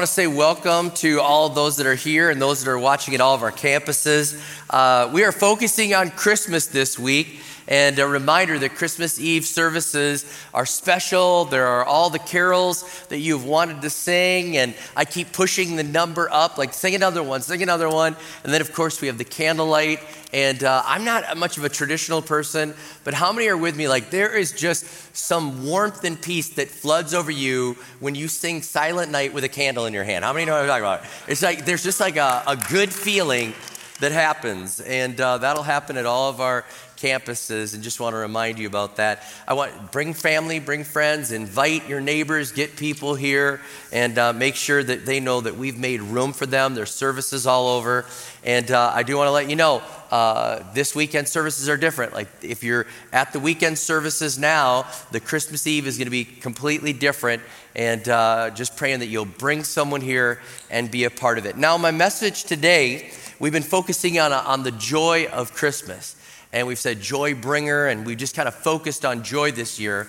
Want to say welcome to all those that are here and those that are watching at all of our campuses. Uh, we are focusing on Christmas this week. And a reminder that Christmas Eve services are special. There are all the carols that you've wanted to sing. And I keep pushing the number up, like sing another one, sing another one. And then, of course, we have the candlelight. And uh, I'm not much of a traditional person, but how many are with me? Like, there is just some warmth and peace that floods over you when you sing Silent Night with a candle in your hand. How many know what I'm talking about? It's like there's just like a, a good feeling that happens. And uh, that'll happen at all of our campuses and just want to remind you about that. I want bring family, bring friends, invite your neighbors, get people here, and uh, make sure that they know that we've made room for them. There's services all over, and uh, I do want to let you know uh, this weekend services are different. Like if you're at the weekend services now, the Christmas Eve is going to be completely different. And uh, just praying that you'll bring someone here and be a part of it. Now, my message today, we've been focusing on, on the joy of Christmas and we've said joy bringer, and we've just kind of focused on joy this year.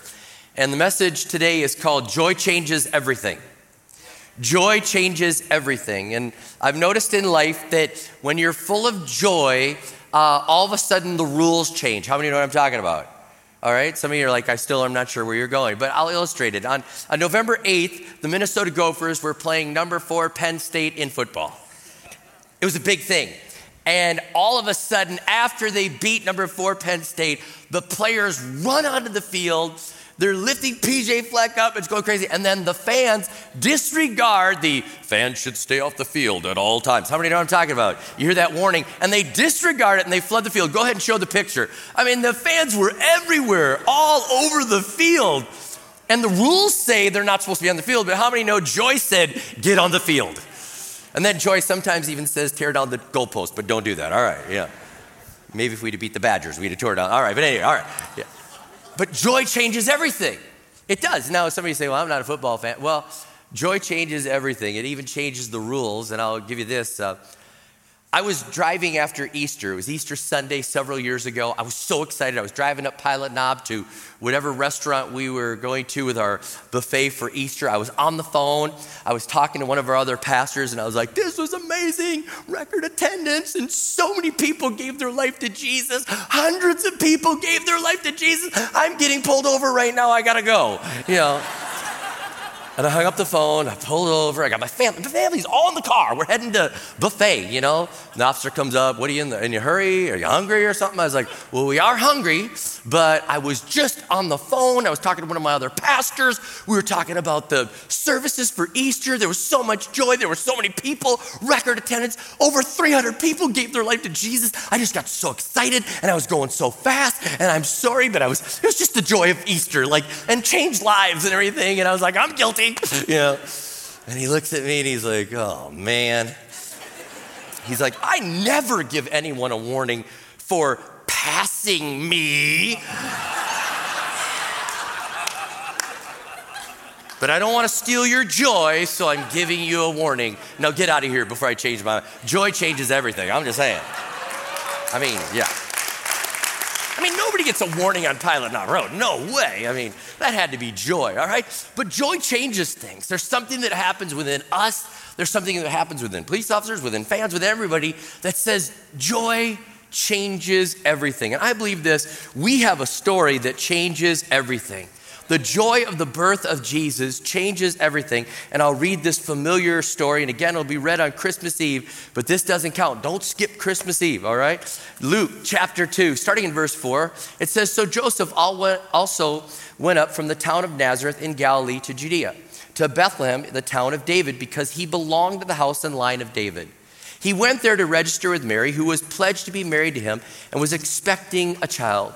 And the message today is called Joy Changes Everything. Joy changes everything. And I've noticed in life that when you're full of joy, uh, all of a sudden the rules change. How many know what I'm talking about? All right, some of you are like, I still am not sure where you're going, but I'll illustrate it. On, on November 8th, the Minnesota Gophers were playing number four Penn State in football. It was a big thing. And all of a sudden, after they beat number four Penn State, the players run onto the field. They're lifting PJ Fleck up. It's going crazy. And then the fans disregard the fans should stay off the field at all times. How many know I'm talking about? You hear that warning, and they disregard it and they flood the field. Go ahead and show the picture. I mean, the fans were everywhere, all over the field. And the rules say they're not supposed to be on the field, but how many know Joyce said, get on the field? And then Joy sometimes even says, tear down the goalpost, but don't do that. All right, yeah. Maybe if we'd have beat the Badgers, we'd have tore down. All right, but anyway, all right. Yeah. But joy changes everything. It does. Now, somebody say, well, I'm not a football fan. Well, joy changes everything. It even changes the rules. And I'll give you this. Uh, I was driving after Easter. It was Easter Sunday several years ago. I was so excited. I was driving up Pilot Knob to whatever restaurant we were going to with our buffet for Easter. I was on the phone. I was talking to one of our other pastors, and I was like, This was amazing. Record attendance, and so many people gave their life to Jesus. Hundreds of people gave their life to Jesus. I'm getting pulled over right now. I got to go. You know. And I hung up the phone, I pulled over, I got my family, my family's all in the car. We're heading to buffet, you know. The officer comes up, what are you in, the, in your hurry? Are you hungry or something? I was like, well, we are hungry, but I was just on the phone. I was talking to one of my other pastors. We were talking about the services for Easter. There was so much joy. There were so many people, record attendance. Over 300 people gave their life to Jesus. I just got so excited and I was going so fast. And I'm sorry, but I was, it was just the joy of Easter, like, and changed lives and everything. And I was like, I'm guilty. you know. And he looks at me and he's like, oh man. He's like, I never give anyone a warning for passing me. but I don't want to steal your joy, so I'm giving you a warning. Now get out of here before I change my mind. Joy changes everything. I'm just saying. I mean, yeah. Nobody gets a warning on Pilot Knob Road. No way. I mean, that had to be joy, all right? But joy changes things. There's something that happens within us, there's something that happens within police officers, within fans, with everybody that says joy changes everything. And I believe this we have a story that changes everything. The joy of the birth of Jesus changes everything. And I'll read this familiar story. And again, it'll be read on Christmas Eve, but this doesn't count. Don't skip Christmas Eve, all right? Luke chapter 2, starting in verse 4, it says So Joseph also went up from the town of Nazareth in Galilee to Judea, to Bethlehem, the town of David, because he belonged to the house and line of David. He went there to register with Mary, who was pledged to be married to him and was expecting a child.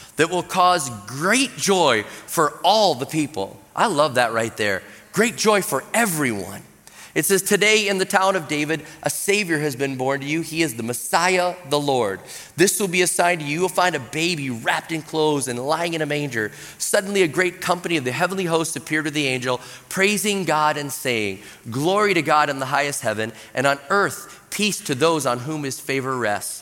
that will cause great joy for all the people. I love that right there. Great joy for everyone. It says, Today in the town of David, a Savior has been born to you. He is the Messiah, the Lord. This will be a sign to you. You will find a baby wrapped in clothes and lying in a manger. Suddenly, a great company of the heavenly hosts appeared with the angel, praising God and saying, Glory to God in the highest heaven, and on earth, peace to those on whom his favor rests.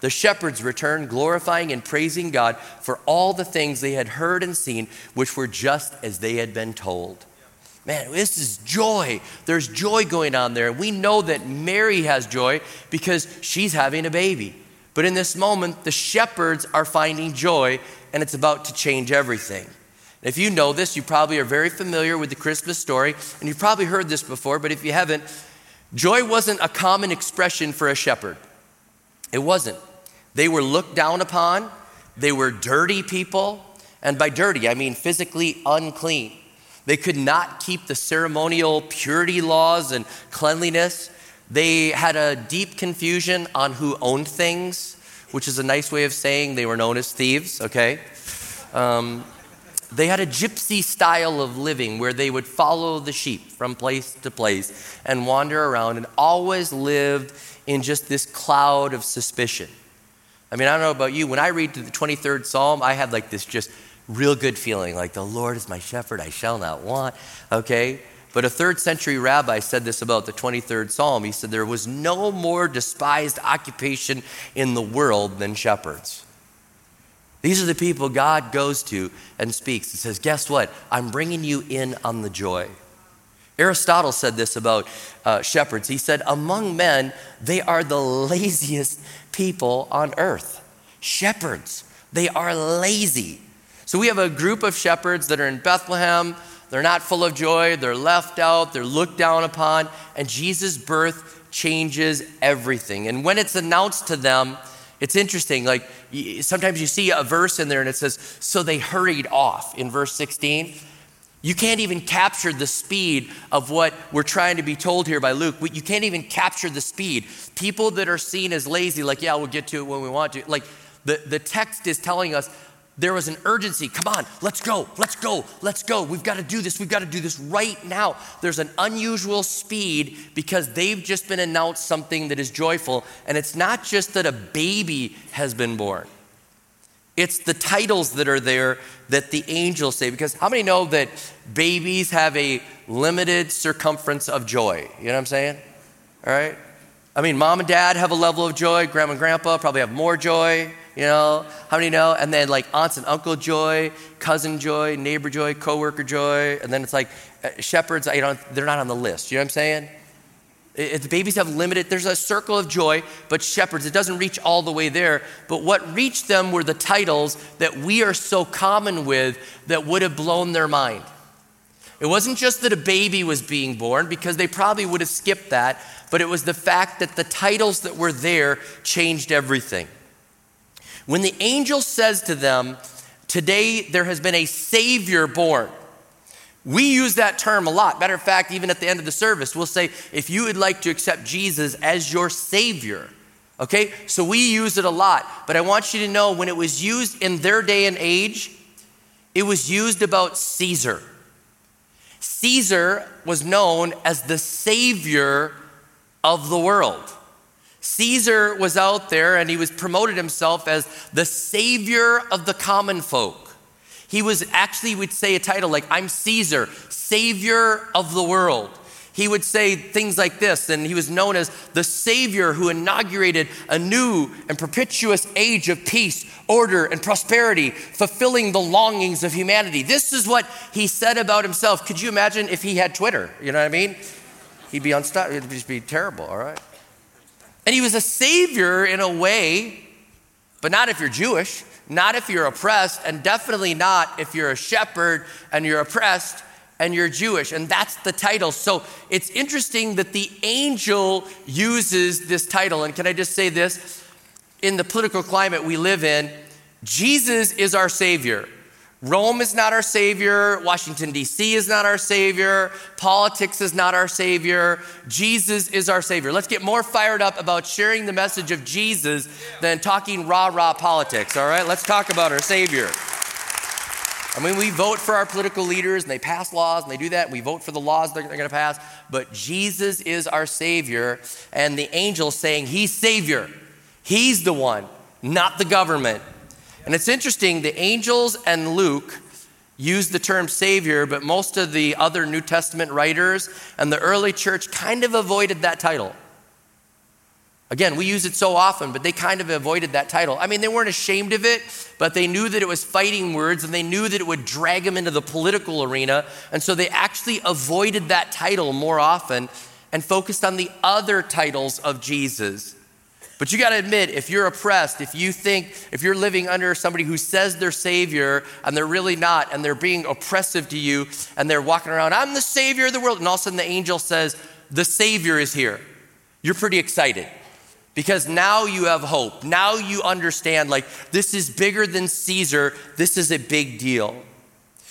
The shepherds returned, glorifying and praising God for all the things they had heard and seen, which were just as they had been told. Man, this is joy. There's joy going on there. We know that Mary has joy because she's having a baby. But in this moment, the shepherds are finding joy, and it's about to change everything. If you know this, you probably are very familiar with the Christmas story, and you've probably heard this before, but if you haven't, joy wasn't a common expression for a shepherd. It wasn't. They were looked down upon, they were dirty people, and by dirty, I mean physically unclean. They could not keep the ceremonial purity laws and cleanliness. They had a deep confusion on who owned things, which is a nice way of saying they were known as thieves, okay? Um, they had a gypsy style of living where they would follow the sheep from place to place and wander around and always lived in just this cloud of suspicion. I mean, I don't know about you. When I read the 23rd Psalm, I have like this just real good feeling like the Lord is my shepherd, I shall not want. Okay? But a third century rabbi said this about the 23rd Psalm. He said, There was no more despised occupation in the world than shepherds. These are the people God goes to and speaks and says, Guess what? I'm bringing you in on the joy. Aristotle said this about uh, shepherds. He said, Among men, they are the laziest people on earth. Shepherds, they are lazy. So we have a group of shepherds that are in Bethlehem. They're not full of joy, they're left out, they're looked down upon, and Jesus' birth changes everything. And when it's announced to them, it's interesting. Like sometimes you see a verse in there and it says, So they hurried off in verse 16. You can't even capture the speed of what we're trying to be told here by Luke. You can't even capture the speed. People that are seen as lazy, like, yeah, we'll get to it when we want to. Like, the, the text is telling us there was an urgency. Come on, let's go, let's go, let's go. We've got to do this, we've got to do this right now. There's an unusual speed because they've just been announced something that is joyful. And it's not just that a baby has been born, it's the titles that are there that the angels say. Because how many know that babies have a limited circumference of joy? You know what I'm saying? All right? I mean, mom and dad have a level of joy, grandma and grandpa probably have more joy. You know, how many know? And then like aunts and uncle joy, cousin joy, neighbor joy, coworker joy, and then it's like uh, shepherds. You know, they're not on the list. You know what I'm saying? If the babies have limited, there's a circle of joy, but shepherds, it doesn't reach all the way there. But what reached them were the titles that we are so common with that would have blown their mind. It wasn't just that a baby was being born, because they probably would have skipped that, but it was the fact that the titles that were there changed everything. When the angel says to them, Today there has been a Savior born, we use that term a lot. Matter of fact, even at the end of the service, we'll say, if you would like to accept Jesus as your Savior, okay? So we use it a lot. But I want you to know when it was used in their day and age, it was used about Caesar. Caesar was known as the Savior of the world. Caesar was out there and he was promoted himself as the Savior of the common folk. He was actually would say a title like, I'm Caesar, Savior of the world. He would say things like this, and he was known as the Savior who inaugurated a new and perpetuous age of peace, order, and prosperity, fulfilling the longings of humanity. This is what he said about himself. Could you imagine if he had Twitter? You know what I mean? He'd be unstoppable. It'd just be terrible, all right? And he was a Savior in a way, but not if you're Jewish not if you're oppressed, and definitely not if you're a shepherd and you're oppressed and you're Jewish. And that's the title. So it's interesting that the angel uses this title. And can I just say this? in the political climate we live in, Jesus is our Savior. Rome is not our Savior. Washington, D.C. is not our Savior. Politics is not our Savior. Jesus is our Savior. Let's get more fired up about sharing the message of Jesus than talking rah rah politics, all right? Let's talk about our Savior. I mean, we vote for our political leaders and they pass laws and they do that, and we vote for the laws they're, they're going to pass, but Jesus is our Savior, and the angel saying, He's Savior. He's the one, not the government. And it's interesting, the angels and Luke use the term Savior, but most of the other New Testament writers and the early church kind of avoided that title. Again, we use it so often, but they kind of avoided that title. I mean, they weren't ashamed of it, but they knew that it was fighting words and they knew that it would drag them into the political arena. And so they actually avoided that title more often and focused on the other titles of Jesus. But you got to admit, if you're oppressed, if you think, if you're living under somebody who says they're Savior and they're really not, and they're being oppressive to you, and they're walking around, I'm the Savior of the world, and all of a sudden the angel says, The Savior is here, you're pretty excited. Because now you have hope. Now you understand, like, this is bigger than Caesar. This is a big deal.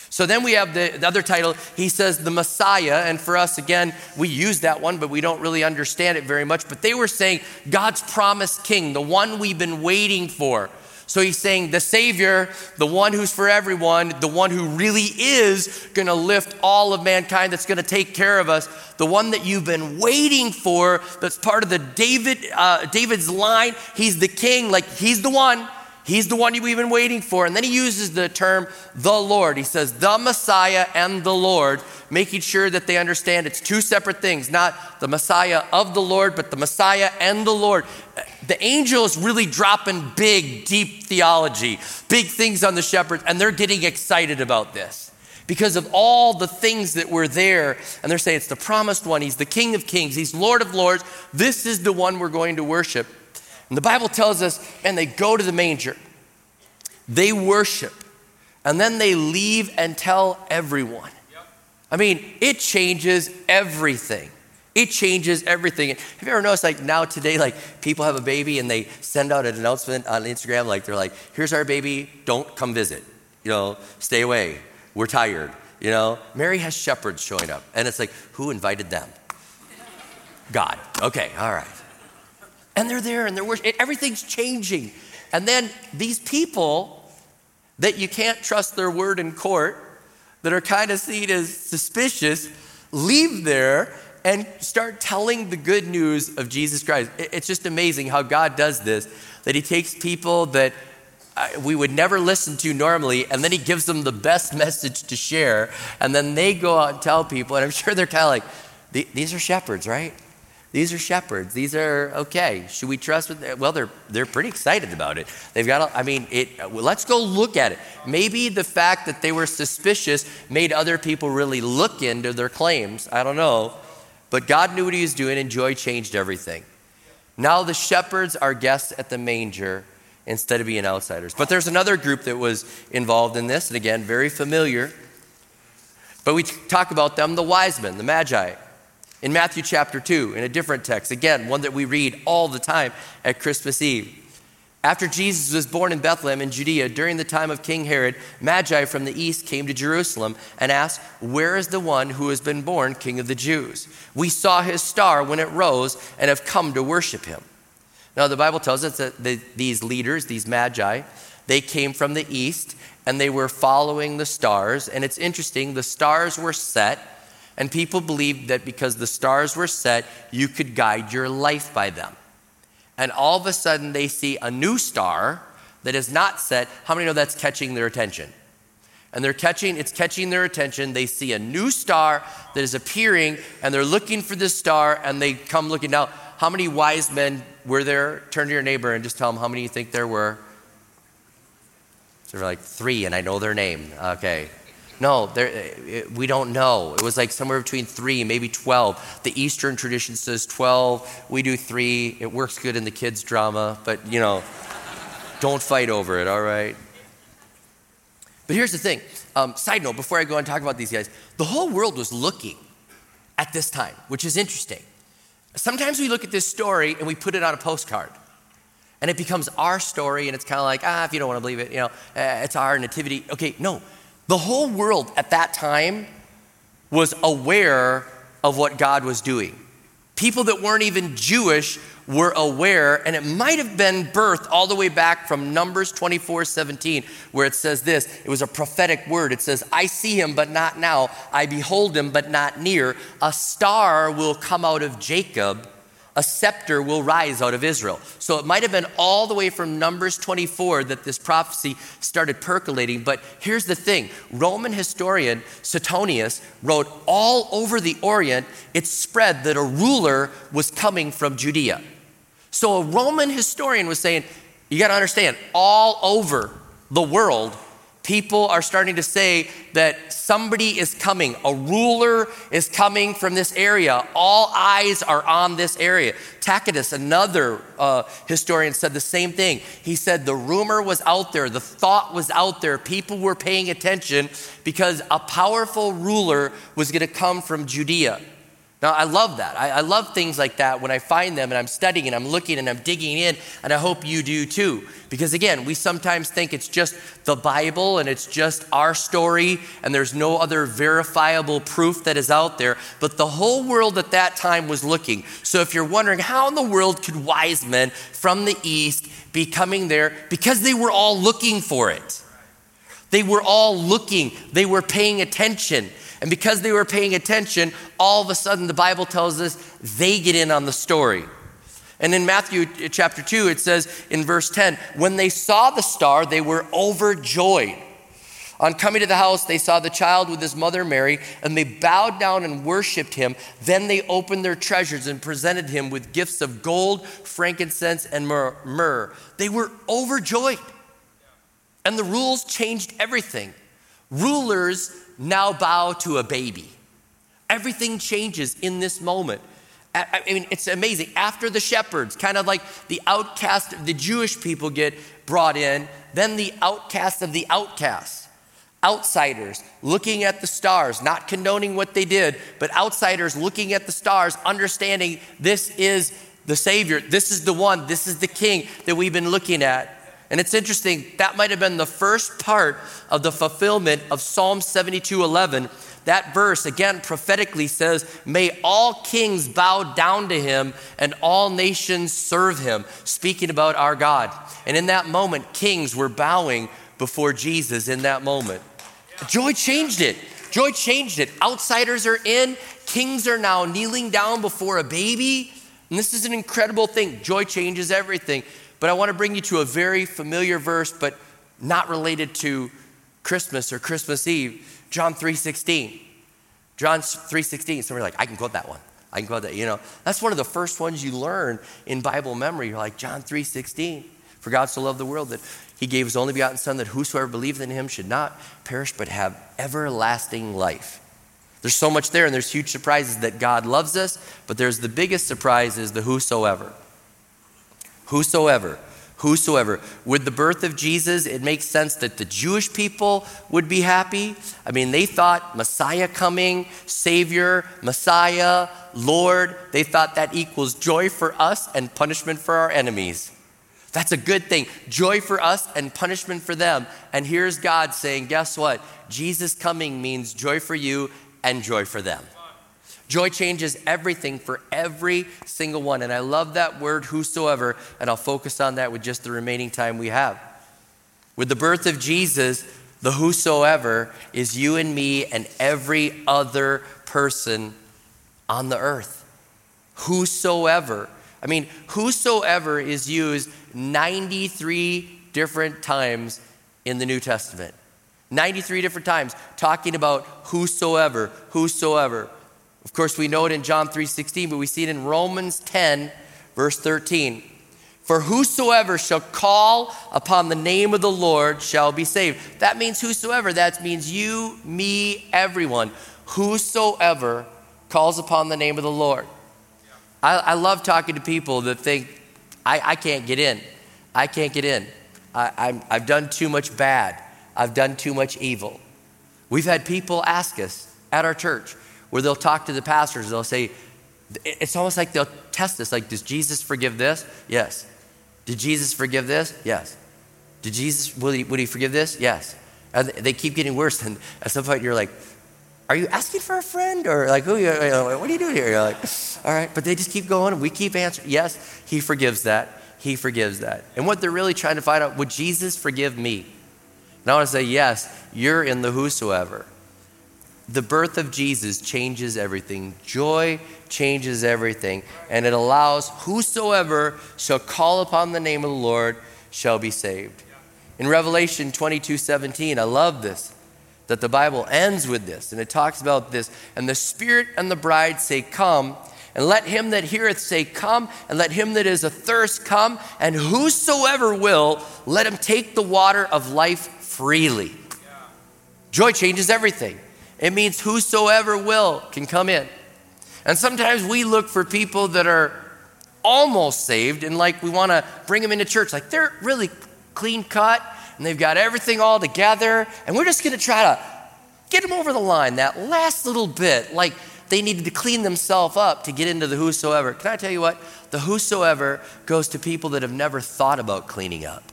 So then we have the, the, other title. He says the Messiah. And for us, again, we use that one, but we don't really understand it very much. But they were saying God's promised king, the one we've been waiting for. So he's saying the Savior, the one who's for everyone, the one who really is going to lift all of mankind, that's going to take care of us, the one that you've been waiting for, that's part of the David, uh, David's line. He's the king, like he's the one. He's the one you've been waiting for. And then he uses the term the Lord. He says the Messiah and the Lord, making sure that they understand it's two separate things, not the Messiah of the Lord, but the Messiah and the Lord. The angel is really dropping big, deep theology, big things on the shepherds, and they're getting excited about this because of all the things that were there. And they're saying it's the promised one. He's the King of Kings. He's Lord of Lords. This is the one we're going to worship. And the Bible tells us, and they go to the manger, they worship, and then they leave and tell everyone. I mean, it changes everything. It changes everything. Have you ever noticed, like now today, like people have a baby and they send out an announcement on Instagram, like they're like, here's our baby, don't come visit. You know, stay away. We're tired. You know, Mary has shepherds showing up. And it's like, who invited them? God. Okay, all right. And they're there and they're worshiping. Everything's changing. And then these people that you can't trust their word in court, that are kind of seen as suspicious, leave there and start telling the good news of Jesus Christ. It's just amazing how God does this, that He takes people that uh, we would never listen to normally, and then He gives them the best message to share, and then they go out and tell people, and I'm sure they're kind of like, these are shepherds, right? These are shepherds. These are okay. Should we trust with Well, they're they're pretty excited about it. They've got. I mean, it. Well, let's go look at it. Maybe the fact that they were suspicious made other people really look into their claims. I don't know, but God knew what He was doing, and joy changed everything. Now the shepherds are guests at the manger instead of being outsiders. But there's another group that was involved in this, and again, very familiar. But we talk about them, the wise men, the magi. In Matthew chapter 2, in a different text, again, one that we read all the time at Christmas Eve. After Jesus was born in Bethlehem in Judea during the time of King Herod, Magi from the east came to Jerusalem and asked, Where is the one who has been born King of the Jews? We saw his star when it rose and have come to worship him. Now, the Bible tells us that the, these leaders, these Magi, they came from the east and they were following the stars. And it's interesting, the stars were set and people believed that because the stars were set, you could guide your life by them. And all of a sudden, they see a new star that is not set. How many know that's catching their attention? And they're catching, it's catching their attention. They see a new star that is appearing, and they're looking for this star, and they come looking. Now, how many wise men were there? Turn to your neighbor and just tell them how many you think there were. So they're like three, and I know their name. Okay. No, there, we don't know. It was like somewhere between three, maybe 12. The Eastern tradition says 12. We do three. It works good in the kids' drama, but you know, don't fight over it, all right? But here's the thing um, side note, before I go and talk about these guys, the whole world was looking at this time, which is interesting. Sometimes we look at this story and we put it on a postcard. And it becomes our story, and it's kind of like, ah, if you don't want to believe it, you know, uh, it's our nativity. Okay, no. The whole world at that time was aware of what God was doing. People that weren't even Jewish were aware, and it might have been birthed all the way back from Numbers 24 17, where it says this it was a prophetic word. It says, I see him, but not now. I behold him, but not near. A star will come out of Jacob a scepter will rise out of Israel. So it might have been all the way from Numbers 24 that this prophecy started percolating. But here's the thing Roman historian Suetonius wrote all over the Orient, it spread that a ruler was coming from Judea. So a Roman historian was saying, you got to understand, all over the world, people are starting to say that somebody is coming, a ruler is coming from this area. All eyes are on this area. Tacitus, another uh, historian, said the same thing. He said the rumor was out there, the thought was out there, people were paying attention because a powerful ruler was going to come from Judea. Now, I love that. I, I, love things like that when I find them and I'm studying and I'm looking and I'm digging in, and I hope you do too. Because again, we sometimes think it's just the Bible and it's just our story and there's no other verifiable proof that is out there. But the whole world at that time was looking. So if you're wondering how in the world could wise men from the East be coming there, because they were all looking for it. They were all looking, they were paying attention. And because they were paying attention, all of a sudden the Bible tells us they get in on the story. And in Matthew uh, chapter 2, it says in verse 10 when they saw the star, they were overjoyed. On coming to the house, they saw the child with his mother Mary, and they bowed down and worshiped him. Then they opened their treasures and presented him with gifts of gold, frankincense, and myrrh. They were overjoyed. And the rules changed everything. Rulers now bow to a baby. Everything changes in this moment. I mean, it's amazing. After the shepherds, kind of like the outcast, the Jewish people get brought in, then the outcast of the outcasts, outsiders looking at the stars, not condoning what they did, but outsiders looking at the stars, understanding this is the Savior, this is the one, this is the King that we've been looking at. And it's interesting, that might have been the first part of the fulfillment of Psalm 72 11. That verse, again, prophetically says, May all kings bow down to him and all nations serve him, speaking about our God. And in that moment, kings were bowing before Jesus in that moment. Joy changed it. Joy changed it. Outsiders are in, kings are now kneeling down before a baby. And this is an incredible thing. Joy changes everything. But I want to bring you to a very familiar verse, but not related to Christmas or Christmas Eve. John 3:16. John 3:16. Somebody like, I can quote that one. I can quote that. You know, that's one of the first ones you learn in Bible memory. You're like, John 3:16. For God so loved the world that he gave his only begotten Son, that whosoever believeth in him should not perish but have everlasting life. There's so much there, and there's huge surprises that God loves us, but there's the biggest surprise is the whosoever. Whosoever. Whosoever. With the birth of Jesus, it makes sense that the Jewish people would be happy. I mean, they thought Messiah coming, Savior, Messiah, Lord, they thought that equals joy for us and punishment for our enemies. That's a good thing. Joy for us and punishment for them. And here's God saying, guess what? Jesus coming means joy for you and joy for them. Joy changes everything for every single one. And I love that word, whosoever, and I'll focus on that with just the remaining time we have. With the birth of Jesus, the whosoever is you and me and every other person on the earth. Whosoever. I mean, whosoever is used 93 different times in the New Testament. 93 different times talking about whosoever, whosoever. Of course, we know it in John 3:16, but we see it in Romans 10 verse 13. For whosoever shall call upon the name of the Lord shall be saved. That means whosoever. That means you, me, everyone. Whosoever calls upon the name of the Lord. I, I love talking to people that think, I, I, can't get in. I can't get in. I, I've done too much bad. I've done too much evil. We've had people ask us at our church, where they'll talk to the pastors. They'll say, it's almost like they'll test us like, does Jesus forgive this? Yes. Did Jesus forgive this? Yes. Did Jesus, would he, would he forgive this? Yes. And they keep getting worse. And at some point, you're like, are you asking for a friend? Or like, who, you know, what are you doing here? You're like, all right. But they just keep going and we keep answering. Yes, he forgives that. He forgives that. And what they're really trying to find out, would Jesus forgive me? And I want to say, yes, you're in the whosoever. The birth of Jesus changes everything. Joy changes everything. And it allows whosoever shall call upon the name of the Lord shall be saved. In Revelation 22 17, I love this, that the Bible ends with this, and it talks about this. And the Spirit and the bride say, Come. And let him that heareth say, Come, and let him that is athirst come, and whosoever will, let him take the water of life freely. Joy changes everything. It means whosoever will can come in. And sometimes we look for people that are almost saved and like we want to bring them into church. Like they're really clean cut and they've got everything all together. And we're just going to try to get them over the line that last little bit. Like they needed to clean themselves up to get into the whosoever. Can I tell you what? The whosoever goes to people that have never thought about cleaning up.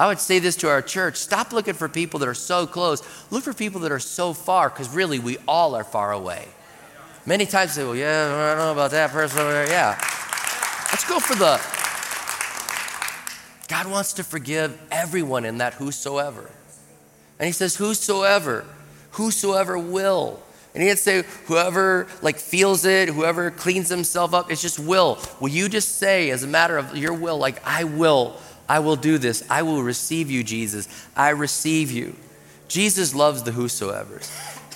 I would say this to our church stop looking for people that are so close. Look for people that are so far, because really we all are far away. Many times they say, well, yeah, I don't know about that person over there. Yeah. Let's go for the. God wants to forgive everyone in that whosoever. And he says, whosoever, whosoever will. And he didn't say whoever like feels it, whoever cleans himself up. It's just will. Will you just say, as a matter of your will, like I will I will do this. I will receive you, Jesus. I receive you. Jesus loves the whosoever's.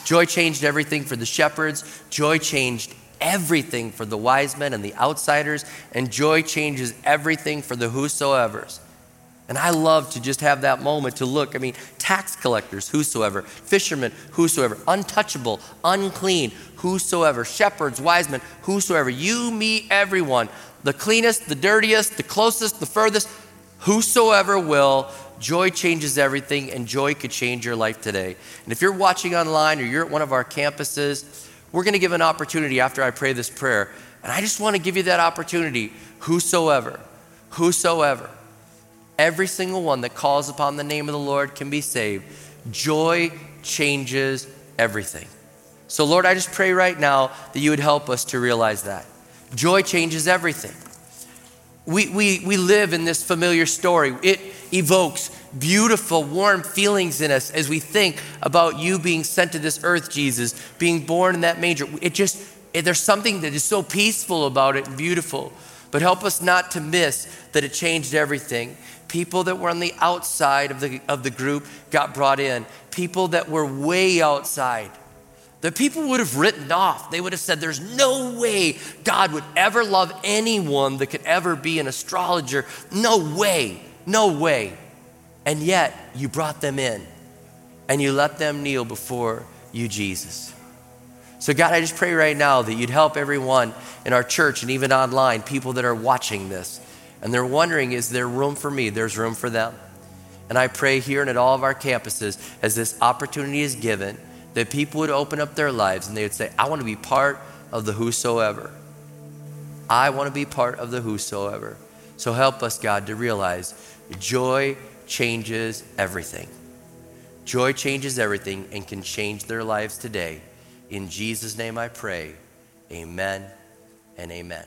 Joy changed everything for the shepherds. Joy changed everything for the wise men and the outsiders. And joy changes everything for the whosoever's. And I love to just have that moment to look. I mean, tax collectors, whosoever, fishermen, whosoever, untouchable, unclean, whosoever, shepherds, wise men, whosoever. You, me, everyone. The cleanest, the dirtiest, the closest, the furthest Whosoever will, joy changes everything, and joy could change your life today. And if you're watching online or you're at one of our campuses, we're going to give an opportunity after I pray this prayer. And I just want to give you that opportunity. Whosoever, whosoever, every single one that calls upon the name of the Lord can be saved. Joy changes everything. So, Lord, I just pray right now that you would help us to realize that. Joy changes everything. We, we, we live in this familiar story. It evokes beautiful, warm feelings in us as we think about you being sent to this earth, Jesus, being born in that manger. It just, there's something that is so peaceful about it and beautiful. But help us not to miss that it changed everything. People that were on the outside of the, of the group got brought in, people that were way outside the people would have written off. They would have said, There's no way God would ever love anyone that could ever be an astrologer. No way, no way. And yet, you brought them in and you let them kneel before you, Jesus. So, God, I just pray right now that you'd help everyone in our church and even online, people that are watching this, and they're wondering, is there room for me? There's room for them. And I pray here and at all of our campuses, as this opportunity is given, that people would open up their lives and they would say, I want to be part of the whosoever. I want to be part of the whosoever. So help us, God, to realize joy changes everything. Joy changes everything and can change their lives today. In Jesus' name I pray. Amen and amen.